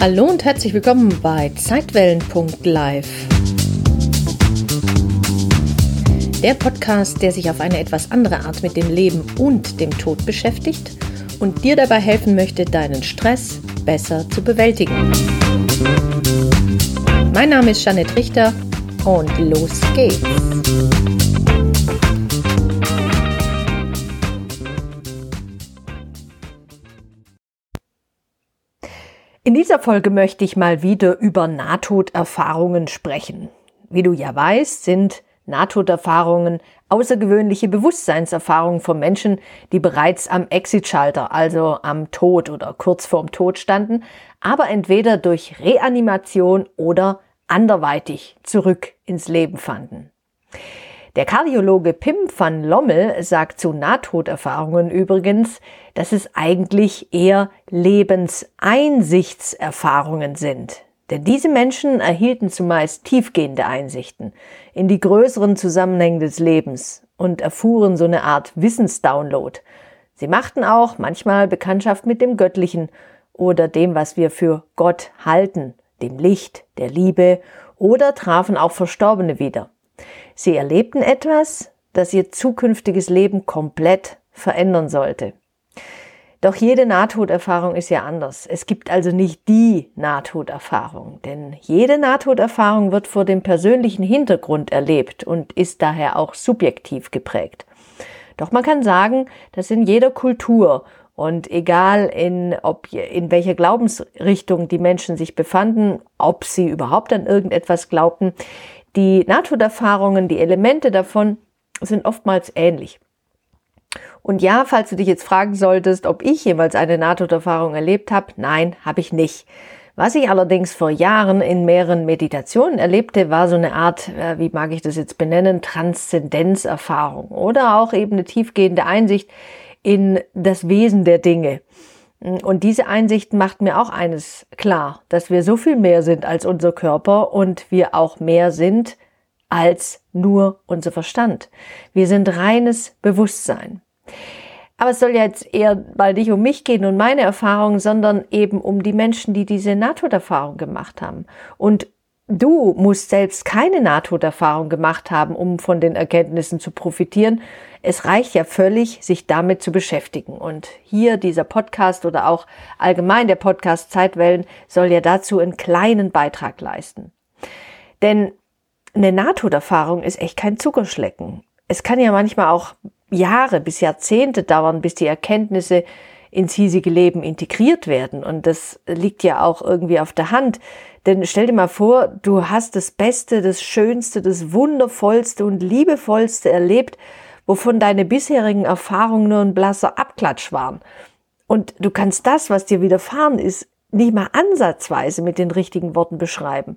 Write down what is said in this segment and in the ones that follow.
Hallo und herzlich willkommen bei Zeitwellen.live. Der Podcast, der sich auf eine etwas andere Art mit dem Leben und dem Tod beschäftigt und dir dabei helfen möchte, deinen Stress besser zu bewältigen. Mein Name ist Janet Richter und los geht's. In dieser Folge möchte ich mal wieder über Nahtoderfahrungen sprechen. Wie du ja weißt, sind Nahtoderfahrungen außergewöhnliche Bewusstseinserfahrungen von Menschen, die bereits am Exitschalter, also am Tod oder kurz vorm Tod standen, aber entweder durch Reanimation oder anderweitig zurück ins Leben fanden. Der Kardiologe Pim van Lommel sagt zu Nahtoderfahrungen übrigens, dass es eigentlich eher Lebenseinsichtserfahrungen sind. Denn diese Menschen erhielten zumeist tiefgehende Einsichten in die größeren Zusammenhänge des Lebens und erfuhren so eine Art Wissensdownload. Sie machten auch manchmal Bekanntschaft mit dem Göttlichen oder dem, was wir für Gott halten, dem Licht, der Liebe oder trafen auch Verstorbene wieder. Sie erlebten etwas, das ihr zukünftiges Leben komplett verändern sollte. Doch jede Nahtoderfahrung ist ja anders. Es gibt also nicht die Nahtoderfahrung, denn jede Nahtoderfahrung wird vor dem persönlichen Hintergrund erlebt und ist daher auch subjektiv geprägt. Doch man kann sagen, dass in jeder Kultur und egal in, ob, in welcher Glaubensrichtung die Menschen sich befanden, ob sie überhaupt an irgendetwas glaubten, die Nahtoderfahrungen, die Elemente davon sind oftmals ähnlich. Und ja, falls du dich jetzt fragen solltest, ob ich jemals eine Nahtoderfahrung erlebt habe, nein, habe ich nicht. Was ich allerdings vor Jahren in mehreren Meditationen erlebte, war so eine Art, äh, wie mag ich das jetzt benennen, Transzendenzerfahrung oder auch eben eine tiefgehende Einsicht in das Wesen der Dinge. Und diese Einsicht macht mir auch eines klar, dass wir so viel mehr sind als unser Körper und wir auch mehr sind als nur unser Verstand. Wir sind reines Bewusstsein. Aber es soll ja jetzt eher mal nicht um mich gehen und meine Erfahrungen, sondern eben um die Menschen, die diese Nahtoderfahrung gemacht haben. Und du musst selbst keine Nahtoderfahrung gemacht haben, um von den Erkenntnissen zu profitieren, es reicht ja völlig, sich damit zu beschäftigen. Und hier dieser Podcast oder auch allgemein der Podcast Zeitwellen soll ja dazu einen kleinen Beitrag leisten. Denn eine Nahtoderfahrung ist echt kein Zuckerschlecken. Es kann ja manchmal auch Jahre bis Jahrzehnte dauern, bis die Erkenntnisse ins hiesige Leben integriert werden. Und das liegt ja auch irgendwie auf der Hand. Denn stell dir mal vor, du hast das Beste, das Schönste, das Wundervollste und Liebevollste erlebt wovon deine bisherigen Erfahrungen nur ein blasser Abklatsch waren. Und du kannst das, was dir widerfahren ist, nicht mal ansatzweise mit den richtigen Worten beschreiben.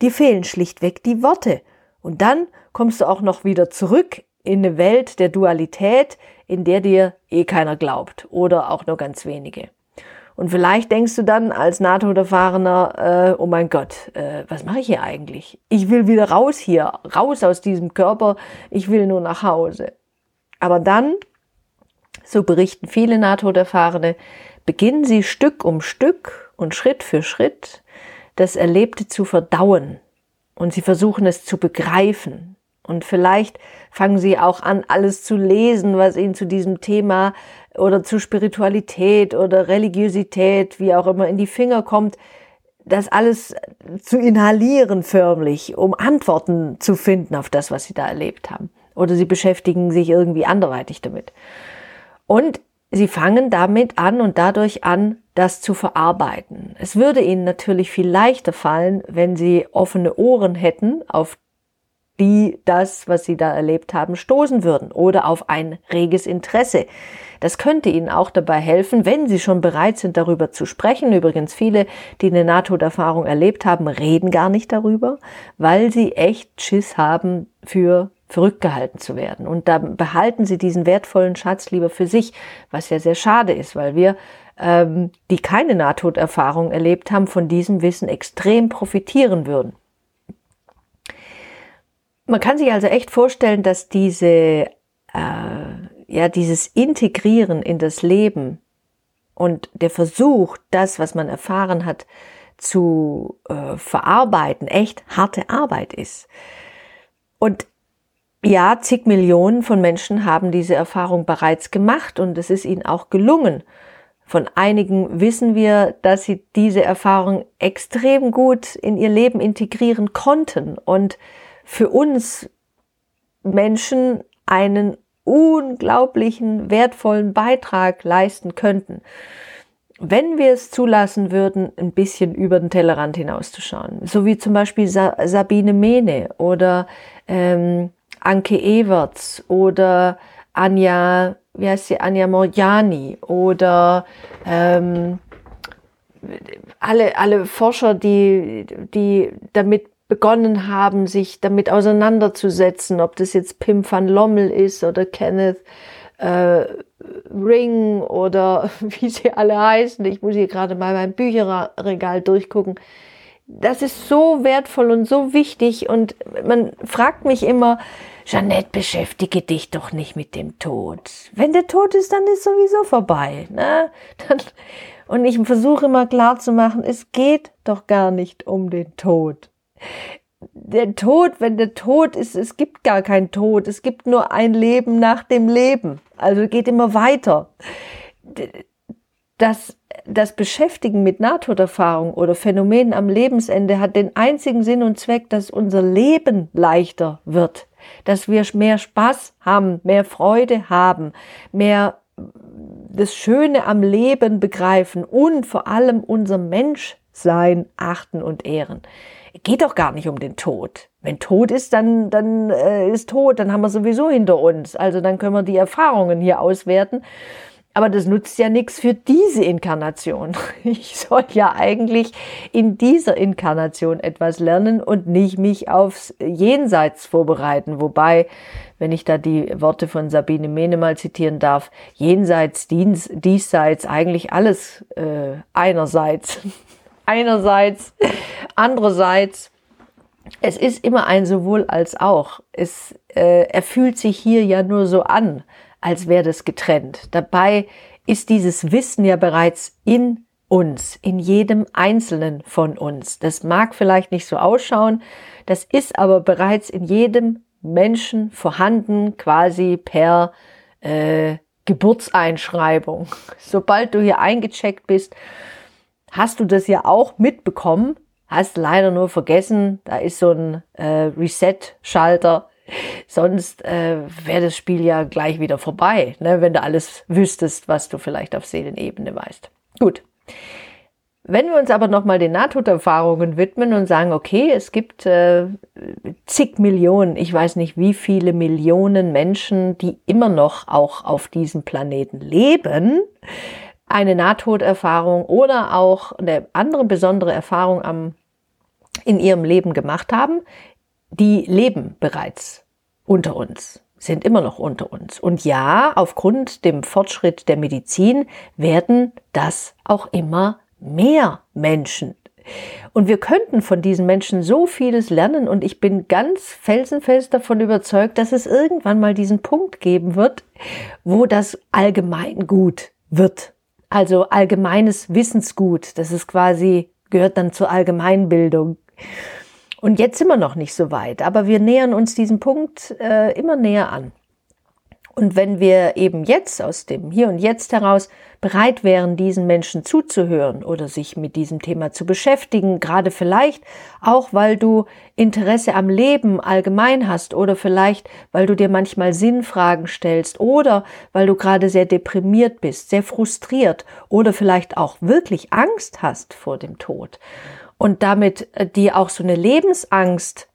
Dir fehlen schlichtweg die Worte. Und dann kommst du auch noch wieder zurück in eine Welt der Dualität, in der dir eh keiner glaubt oder auch nur ganz wenige. Und vielleicht denkst du dann als NATO-Erfahrener, äh, oh mein Gott, äh, was mache ich hier eigentlich? Ich will wieder raus hier, raus aus diesem Körper, ich will nur nach Hause. Aber dann, so berichten viele Nahtoderfahrene, beginnen sie Stück um Stück und Schritt für Schritt das Erlebte zu verdauen und sie versuchen es zu begreifen. Und vielleicht fangen sie auch an, alles zu lesen, was ihnen zu diesem Thema oder zu Spiritualität oder Religiosität, wie auch immer, in die Finger kommt, das alles zu inhalieren förmlich, um Antworten zu finden auf das, was sie da erlebt haben oder sie beschäftigen sich irgendwie anderweitig damit. Und sie fangen damit an und dadurch an, das zu verarbeiten. Es würde ihnen natürlich viel leichter fallen, wenn sie offene Ohren hätten, auf die das, was sie da erlebt haben, stoßen würden oder auf ein reges Interesse. Das könnte Ihnen auch dabei helfen, wenn Sie schon bereit sind, darüber zu sprechen. Übrigens, viele, die eine Nahtoderfahrung erlebt haben, reden gar nicht darüber, weil sie echt Schiss haben für verrückt gehalten zu werden. Und da behalten sie diesen wertvollen Schatz lieber für sich, was ja sehr schade ist, weil wir, ähm, die keine Nahtoderfahrung erlebt haben, von diesem Wissen extrem profitieren würden. Man kann sich also echt vorstellen, dass diese, äh, ja, dieses Integrieren in das Leben und der Versuch, das, was man erfahren hat, zu äh, verarbeiten echt harte Arbeit ist. Und ja, zig Millionen von Menschen haben diese Erfahrung bereits gemacht und es ist ihnen auch gelungen. Von einigen wissen wir, dass sie diese Erfahrung extrem gut in ihr Leben integrieren konnten und für uns Menschen einen unglaublichen, wertvollen Beitrag leisten könnten, wenn wir es zulassen würden, ein bisschen über den Tellerrand hinauszuschauen. So wie zum Beispiel Sa Sabine Mene oder ähm, Anke Everts oder Anja, wie heißt sie, Anja Morjani oder ähm, alle, alle Forscher, die, die damit begonnen haben, sich damit auseinanderzusetzen, ob das jetzt Pim van Lommel ist oder Kenneth äh, Ring oder wie sie alle heißen. Ich muss hier gerade mal mein Bücherregal durchgucken. Das ist so wertvoll und so wichtig und man fragt mich immer, Jeanette, beschäftige dich doch nicht mit dem Tod. Wenn der Tod ist, dann ist sowieso vorbei. Ne? Und ich versuche immer klar zu machen, es geht doch gar nicht um den Tod. Der Tod, wenn der Tod ist, es gibt gar keinen Tod, es gibt nur ein Leben nach dem Leben. Also geht immer weiter. Das, das Beschäftigen mit Nahtoderfahrung oder Phänomenen am Lebensende hat den einzigen Sinn und Zweck, dass unser Leben leichter wird dass wir mehr Spaß haben, mehr Freude haben, mehr das Schöne am Leben begreifen und vor allem unser Menschsein achten und ehren. Geht doch gar nicht um den Tod. Wenn Tod ist, dann, dann äh, ist Tod, dann haben wir sowieso hinter uns. Also dann können wir die Erfahrungen hier auswerten. Aber das nutzt ja nichts für diese Inkarnation. Ich soll ja eigentlich in dieser Inkarnation etwas lernen und nicht mich aufs Jenseits vorbereiten. Wobei, wenn ich da die Worte von Sabine Mene mal zitieren darf, Jenseits, dies, diesseits, eigentlich alles äh, einerseits. einerseits, andererseits. Es ist immer ein sowohl als auch. Es, äh, er fühlt sich hier ja nur so an als wäre das getrennt. Dabei ist dieses Wissen ja bereits in uns, in jedem Einzelnen von uns. Das mag vielleicht nicht so ausschauen, das ist aber bereits in jedem Menschen vorhanden, quasi per äh, Geburtseinschreibung. Sobald du hier eingecheckt bist, hast du das ja auch mitbekommen, hast leider nur vergessen, da ist so ein äh, Reset-Schalter Sonst äh, wäre das Spiel ja gleich wieder vorbei, ne, wenn du alles wüsstest, was du vielleicht auf Seelenebene weißt. Gut. Wenn wir uns aber nochmal den Nahtoderfahrungen widmen und sagen, okay, es gibt äh, zig Millionen, ich weiß nicht wie viele Millionen Menschen, die immer noch auch auf diesem Planeten leben, eine Nahtoderfahrung oder auch eine andere besondere Erfahrung am, in ihrem Leben gemacht haben, die leben bereits unter uns, sind immer noch unter uns. Und ja, aufgrund dem Fortschritt der Medizin werden das auch immer mehr Menschen. Und wir könnten von diesen Menschen so vieles lernen und ich bin ganz felsenfest davon überzeugt, dass es irgendwann mal diesen Punkt geben wird, wo das Allgemeingut wird. Also allgemeines Wissensgut. Das ist quasi, gehört dann zur Allgemeinbildung. Und jetzt sind wir noch nicht so weit, aber wir nähern uns diesem Punkt äh, immer näher an. Und wenn wir eben jetzt aus dem Hier und Jetzt heraus bereit wären, diesen Menschen zuzuhören oder sich mit diesem Thema zu beschäftigen, gerade vielleicht auch, weil du Interesse am Leben allgemein hast oder vielleicht, weil du dir manchmal Sinnfragen stellst oder weil du gerade sehr deprimiert bist, sehr frustriert oder vielleicht auch wirklich Angst hast vor dem Tod. Und damit äh, dir auch so eine Lebensangst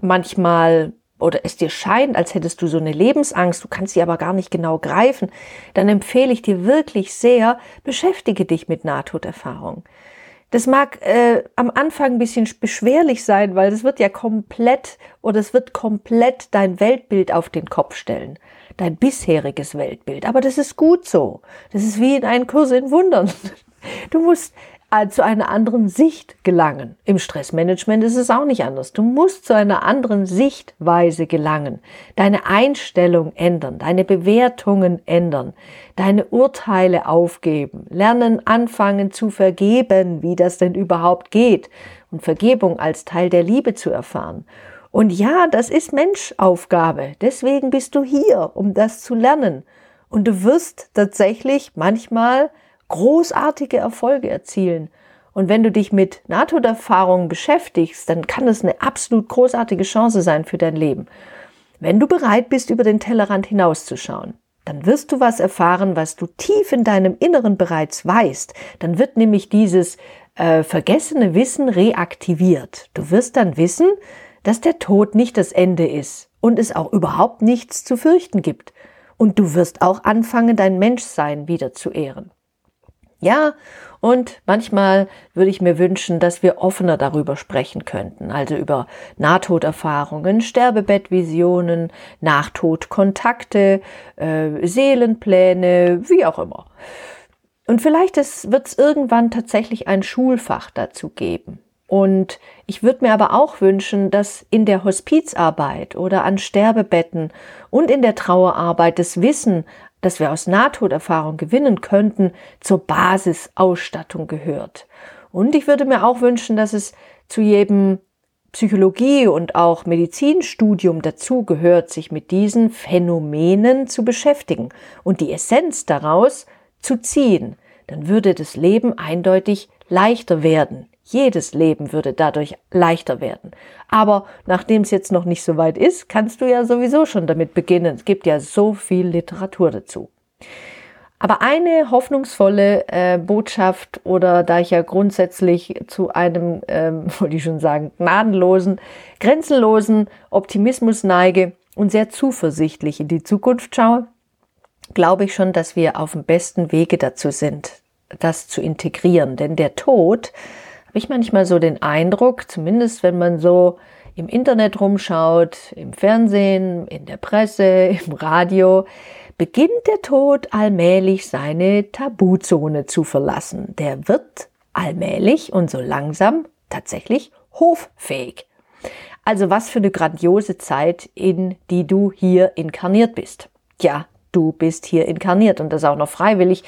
manchmal oder es dir scheint, als hättest du so eine Lebensangst, du kannst sie aber gar nicht genau greifen, dann empfehle ich dir wirklich sehr, beschäftige dich mit Nahtoderfahrung. Das mag äh, am Anfang ein bisschen beschwerlich sein, weil es wird ja komplett oder es wird komplett dein Weltbild auf den Kopf stellen. Dein bisheriges Weltbild. Aber das ist gut so. Das ist wie in einem Kurs in Wundern. Du musst zu einer anderen Sicht gelangen. Im Stressmanagement ist es auch nicht anders. Du musst zu einer anderen Sichtweise gelangen, deine Einstellung ändern, deine Bewertungen ändern, deine Urteile aufgeben, lernen anfangen zu vergeben, wie das denn überhaupt geht und Vergebung als Teil der Liebe zu erfahren. Und ja, das ist Menschaufgabe. Deswegen bist du hier, um das zu lernen. Und du wirst tatsächlich manchmal großartige Erfolge erzielen. Und wenn du dich mit Nahtoderfahrungen beschäftigst, dann kann es eine absolut großartige Chance sein für dein Leben. Wenn du bereit bist, über den Tellerrand hinauszuschauen, dann wirst du was erfahren, was du tief in deinem Inneren bereits weißt. Dann wird nämlich dieses äh, vergessene Wissen reaktiviert. Du wirst dann wissen, dass der Tod nicht das Ende ist und es auch überhaupt nichts zu fürchten gibt. Und du wirst auch anfangen, dein Menschsein wieder zu ehren. Ja, und manchmal würde ich mir wünschen, dass wir offener darüber sprechen könnten, also über Nahtoderfahrungen, Sterbebettvisionen, Nachtodkontakte, äh, Seelenpläne, wie auch immer. Und vielleicht wird es irgendwann tatsächlich ein Schulfach dazu geben. Und ich würde mir aber auch wünschen, dass in der Hospizarbeit oder an Sterbebetten und in der Trauerarbeit das Wissen das wir aus Nahtoderfahrung gewinnen könnten, zur Basisausstattung gehört. Und ich würde mir auch wünschen, dass es zu jedem Psychologie und auch Medizinstudium dazu gehört, sich mit diesen Phänomenen zu beschäftigen und die Essenz daraus zu ziehen. Dann würde das Leben eindeutig leichter werden. Jedes Leben würde dadurch leichter werden. Aber nachdem es jetzt noch nicht so weit ist, kannst du ja sowieso schon damit beginnen. Es gibt ja so viel Literatur dazu. Aber eine hoffnungsvolle äh, Botschaft oder da ich ja grundsätzlich zu einem, ähm, wollte ich schon sagen, gnadenlosen, grenzenlosen Optimismus neige und sehr zuversichtlich in die Zukunft schaue, glaube ich schon, dass wir auf dem besten Wege dazu sind, das zu integrieren. Denn der Tod habe ich manchmal so den Eindruck, zumindest wenn man so im Internet rumschaut, im Fernsehen, in der Presse, im Radio, beginnt der Tod allmählich seine Tabuzone zu verlassen. Der wird allmählich und so langsam tatsächlich hoffähig. Also was für eine grandiose Zeit, in die du hier inkarniert bist. Ja, du bist hier inkarniert und das auch noch freiwillig.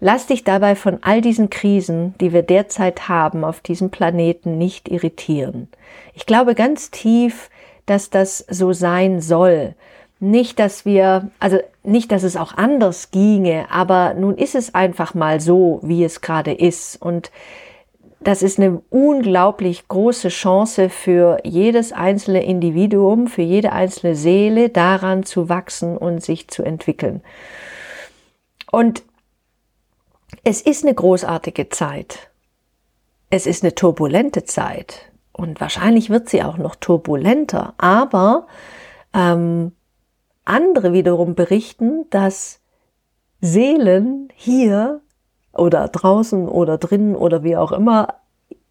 Lass dich dabei von all diesen Krisen, die wir derzeit haben auf diesem Planeten, nicht irritieren. Ich glaube ganz tief, dass das so sein soll. Nicht, dass wir, also nicht, dass es auch anders ginge, aber nun ist es einfach mal so, wie es gerade ist. Und das ist eine unglaublich große Chance für jedes einzelne Individuum, für jede einzelne Seele, daran zu wachsen und sich zu entwickeln. Und es ist eine großartige Zeit. Es ist eine turbulente Zeit. Und wahrscheinlich wird sie auch noch turbulenter. Aber ähm, andere wiederum berichten, dass Seelen hier oder draußen oder drinnen oder wie auch immer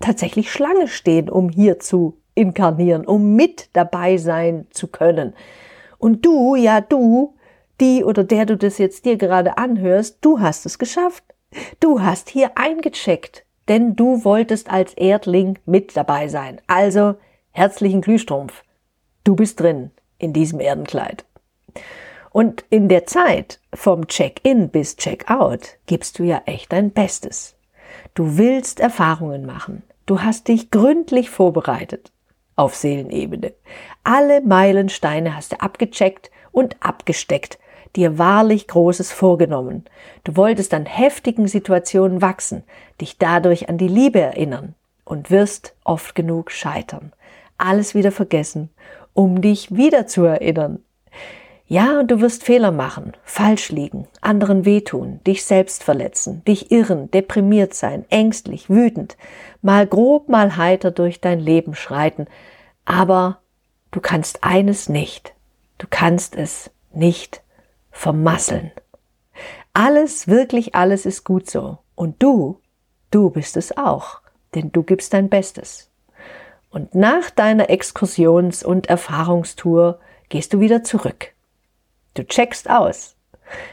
tatsächlich Schlange stehen, um hier zu inkarnieren, um mit dabei sein zu können. Und du, ja du, die oder der du das jetzt dir gerade anhörst, du hast es geschafft. Du hast hier eingecheckt, denn du wolltest als Erdling mit dabei sein. Also herzlichen Glühstrumpf. Du bist drin in diesem Erdenkleid. Und in der Zeit vom Check-in bis Check-out gibst du ja echt dein Bestes. Du willst Erfahrungen machen. Du hast dich gründlich vorbereitet auf Seelenebene. Alle Meilensteine hast du abgecheckt und abgesteckt dir wahrlich Großes vorgenommen. Du wolltest an heftigen Situationen wachsen, dich dadurch an die Liebe erinnern und wirst oft genug scheitern. Alles wieder vergessen, um dich wieder zu erinnern. Ja, und du wirst Fehler machen, falsch liegen, anderen wehtun, dich selbst verletzen, dich irren, deprimiert sein, ängstlich, wütend, mal grob, mal heiter durch dein Leben schreiten. Aber du kannst eines nicht. Du kannst es nicht vermasseln. Alles, wirklich alles ist gut so. Und du, du bist es auch, denn du gibst dein Bestes. Und nach deiner Exkursions- und Erfahrungstour gehst du wieder zurück. Du checkst aus,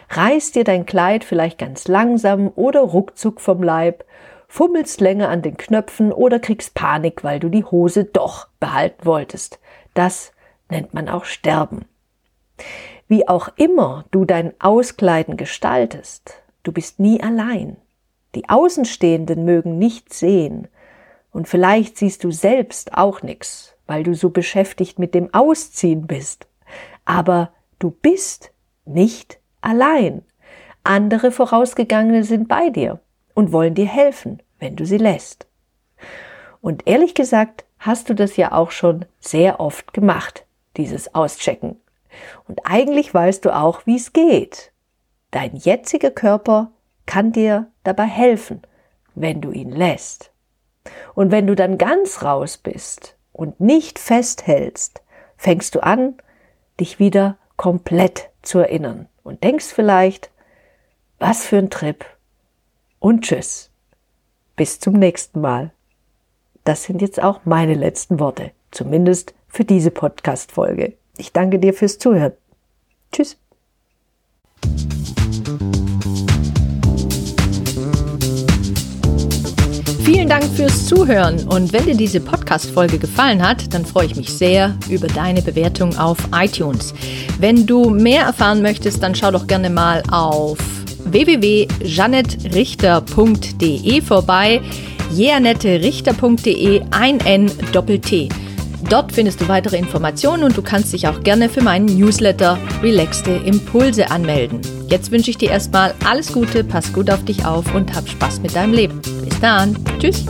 reißt dir dein Kleid vielleicht ganz langsam oder ruckzuck vom Leib, fummelst länger an den Knöpfen oder kriegst Panik, weil du die Hose doch behalten wolltest. Das nennt man auch Sterben. Wie auch immer du dein Auskleiden gestaltest, du bist nie allein. Die Außenstehenden mögen nichts sehen. Und vielleicht siehst du selbst auch nichts, weil du so beschäftigt mit dem Ausziehen bist. Aber du bist nicht allein. Andere Vorausgegangene sind bei dir und wollen dir helfen, wenn du sie lässt. Und ehrlich gesagt hast du das ja auch schon sehr oft gemacht, dieses Auschecken. Und eigentlich weißt du auch, wie es geht. Dein jetziger Körper kann dir dabei helfen, wenn du ihn lässt. Und wenn du dann ganz raus bist und nicht festhältst, fängst du an, dich wieder komplett zu erinnern und denkst vielleicht, was für ein Trip und tschüss. Bis zum nächsten Mal. Das sind jetzt auch meine letzten Worte, zumindest für diese Podcast-Folge. Ich danke dir fürs Zuhören. Tschüss. Vielen Dank fürs Zuhören und wenn dir diese Podcast-Folge gefallen hat, dann freue ich mich sehr über deine Bewertung auf iTunes. Wenn du mehr erfahren möchtest, dann schau doch gerne mal auf www.janettrichter.de vorbei. jeanetterichter.de ein N Doppel T. Dort findest du weitere Informationen und du kannst dich auch gerne für meinen Newsletter Relaxte Impulse anmelden. Jetzt wünsche ich dir erstmal alles Gute, pass gut auf dich auf und hab Spaß mit deinem Leben. Bis dann. Tschüss.